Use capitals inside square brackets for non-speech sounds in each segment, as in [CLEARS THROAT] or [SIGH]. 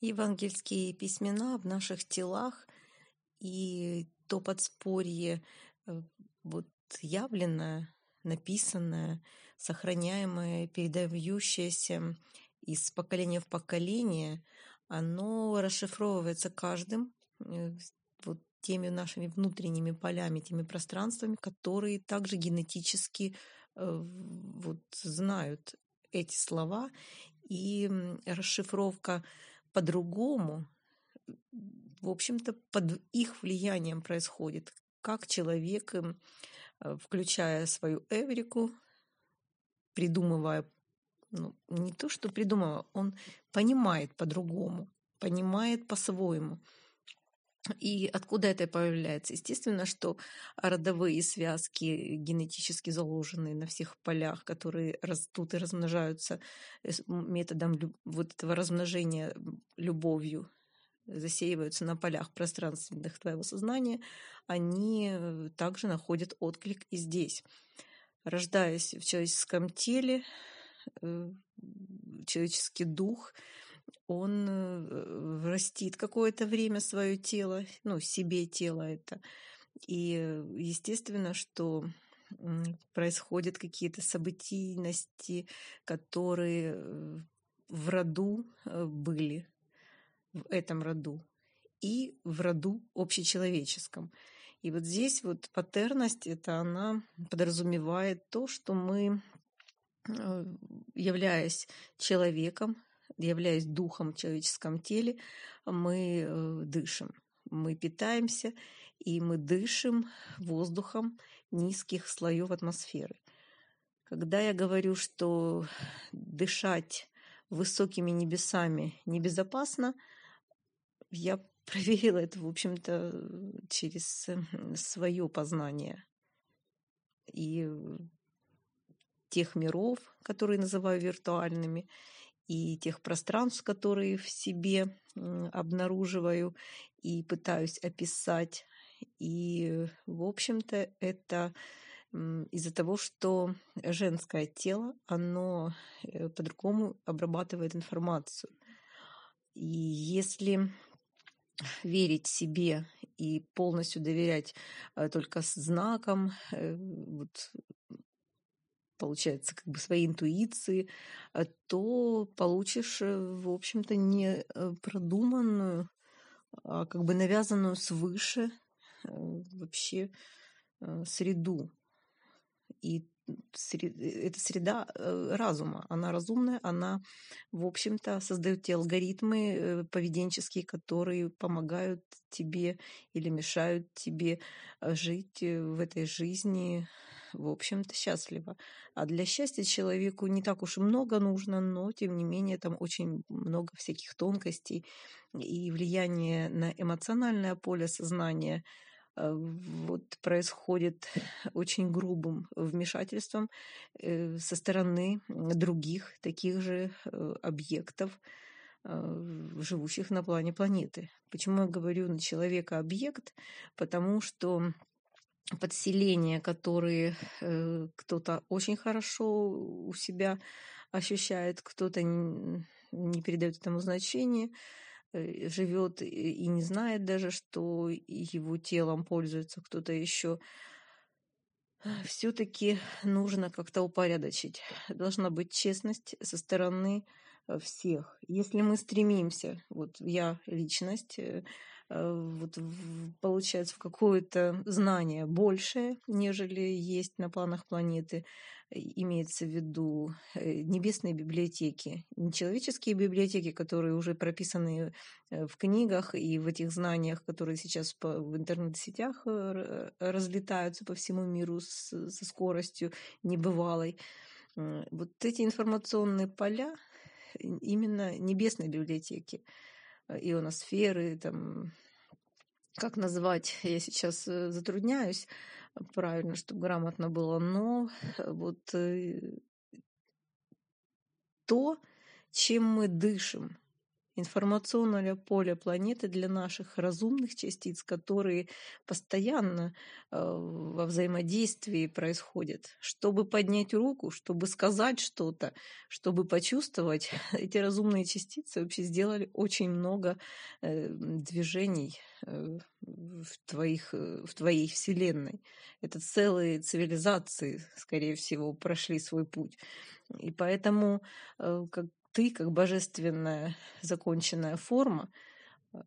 евангельские письмена в наших телах и то подспорье э, вот явленное, написанное, сохраняемое, передающееся из поколения в поколение, оно расшифровывается каждым э, вот теми нашими внутренними полями, теми пространствами, которые также генетически э, вот, знают эти слова. И расшифровка по-другому, в общем-то, под их влиянием происходит. Как человек, э, включая свою Эврику, придумывая, ну, не то, что придумывая, он понимает по-другому, понимает по-своему. И откуда это появляется? Естественно, что родовые связки генетически заложенные на всех полях, которые растут и размножаются э, методом вот этого размножения любовью, засеиваются на полях пространственных твоего сознания, они э, также находят отклик и здесь. Рождаясь в человеческом теле, э, человеческий дух – он э, растит какое-то время свое тело, ну, себе тело это. И естественно, что происходят какие-то событийности, которые э, в роду э, были, в этом роду, и в роду общечеловеческом. И вот здесь вот патерность, это она подразумевает то, что мы, являясь человеком, являясь духом в человеческом теле, мы э, дышим, мы питаемся, и мы дышим воздухом низких слоев атмосферы. Когда я говорю, что дышать высокими небесами небезопасно, я [LAUGHS] проверила это, в общем-то, через э, свое познание. И тех миров, которые называю виртуальными, и тех пространств, которые в себе обнаруживаю и пытаюсь описать. И, в общем-то, это из-за того, что женское тело, оно э, по-другому обрабатывает информацию. И если верить себе и полностью доверять э, только знакам, э, вот, получается, как бы своей интуиции, э, то получишь, э, в общем-то, не э, продуманную, а как бы навязанную свыше вообще среду. И эта среда разума, она разумная, она, в общем-то, создает те алгоритмы поведенческие, которые помогают тебе или мешают тебе жить в этой жизни в общем-то, счастлива. А для счастья человеку не так уж и много нужно, но, тем не менее, там очень много всяких тонкостей и влияние на эмоциональное поле сознания э, вот происходит [LAUGHS] очень грубым вмешательством э, со стороны других таких же э, объектов, живущих на плане планеты. Почему я говорю на человека объект? Потому что подселения, которые э, кто-то очень хорошо у себя ощущает, кто-то не, передает этому значения, э, живет и не знает даже, что его телом пользуется кто-то еще. Все-таки нужно как-то упорядочить. Должна быть честность со стороны э, всех. Если мы стремимся, вот я личность, вот, получается в какое-то знание большее, нежели есть на планах планеты. Имеется в виду э, небесные библиотеки, не человеческие библиотеки, которые уже прописаны э, в книгах и в этих знаниях, которые сейчас в интернет-сетях разлетаются по всему миру со скоростью небывалой. Вот эти информационные поля именно небесной библиотеки – ионосферы, там, как назвать, я сейчас э, затрудняюсь правильно, чтобы грамотно было, но э, вот э, то, чем мы дышим, информационное поле планеты для наших разумных частиц, которые постоянно э, во взаимодействии происходят. Чтобы поднять руку, чтобы сказать что-то, чтобы почувствовать, [LAUGHS] эти разумные частицы вообще сделали очень много э, движений э, в, твоих, в твоей вселенной. Это целые цивилизации, скорее всего, прошли свой путь. И поэтому как ты, как божественная законченная форма, э,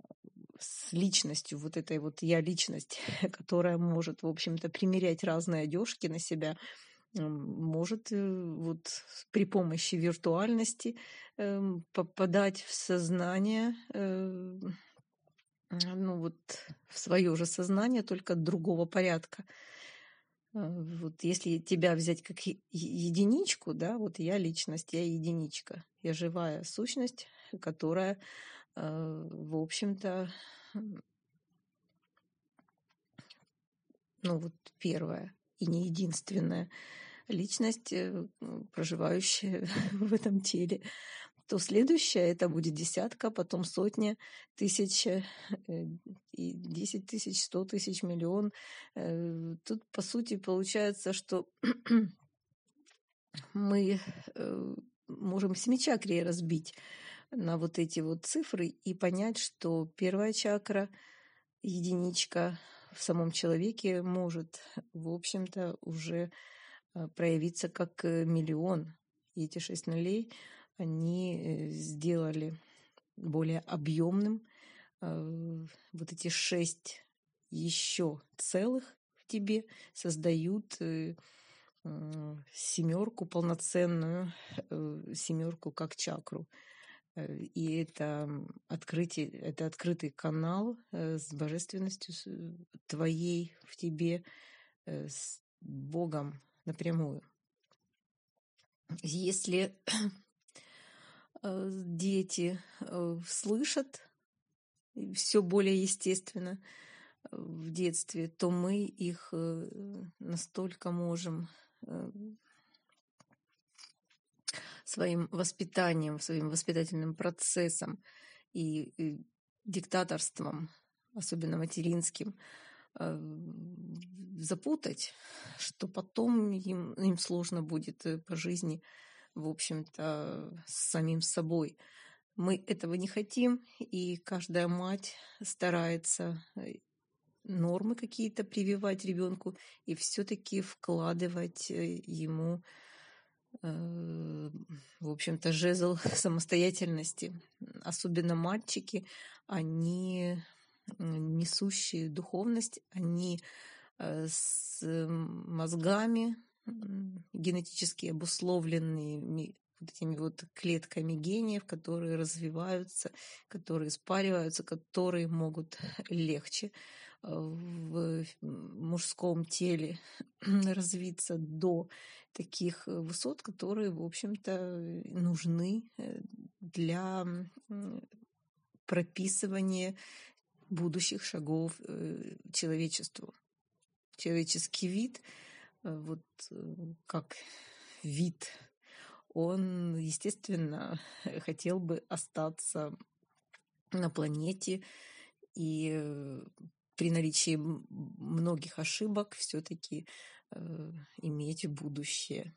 с личностью, вот этой вот я личность, [LAUGHS] которая может, в общем-то, примерять разные одежки на себя, может э, вот при помощи виртуальности эм, попадать в сознание, э, ну вот в свое же сознание, только другого порядка. Вот если тебя взять как единичку, да, вот я личность, я единичка, я живая сущность, которая, э, в общем-то, ну вот первая и не единственная личность, э, проживающая [LAUGHS] в этом теле то следующее это будет десятка, потом сотня, тысяча, э, и десять тысяч, сто тысяч, миллион. Э, тут, по сути, получается, что [CLEARS THROAT] мы э, можем семичакрии разбить на вот эти вот цифры и понять, что первая чакра, единичка в самом человеке может, в общем-то, уже проявиться как миллион. И эти шесть нулей – они э, сделали более объемным э, вот эти шесть еще целых в тебе создают э, семерку полноценную, семерку как чакру. И это открытие, это открытый канал с божественностью твоей в тебе, с Богом напрямую. Если дети э, слышат все более естественно э, в детстве, то мы их настолько можем своим воспитанием, своим воспитательным процессом и, диктаторством, особенно материнским, запутать, что потом им, им сложно будет по жизни в общем-то, с самим собой. Мы этого не хотим, и каждая мать старается э, нормы какие-то прививать ребенку и все-таки вкладывать э, ему, э, в общем-то, жезл [LAUGHS] самостоятельности. Особенно мальчики, они несущие духовность, они с мозгами, генетически обусловленными вот этими вот клетками гениев, которые развиваются, которые спариваются, которые могут легче э, в мужском теле [CLEARS THROAT] развиться до таких высот, которые, в общем-то, нужны э, для прописывания будущих шагов э, человечеству. Человеческий вид — вот э, как вид, он, естественно, [LAUGHS] хотел бы остаться на планете и э, при наличии многих ошибок все-таки э, иметь будущее.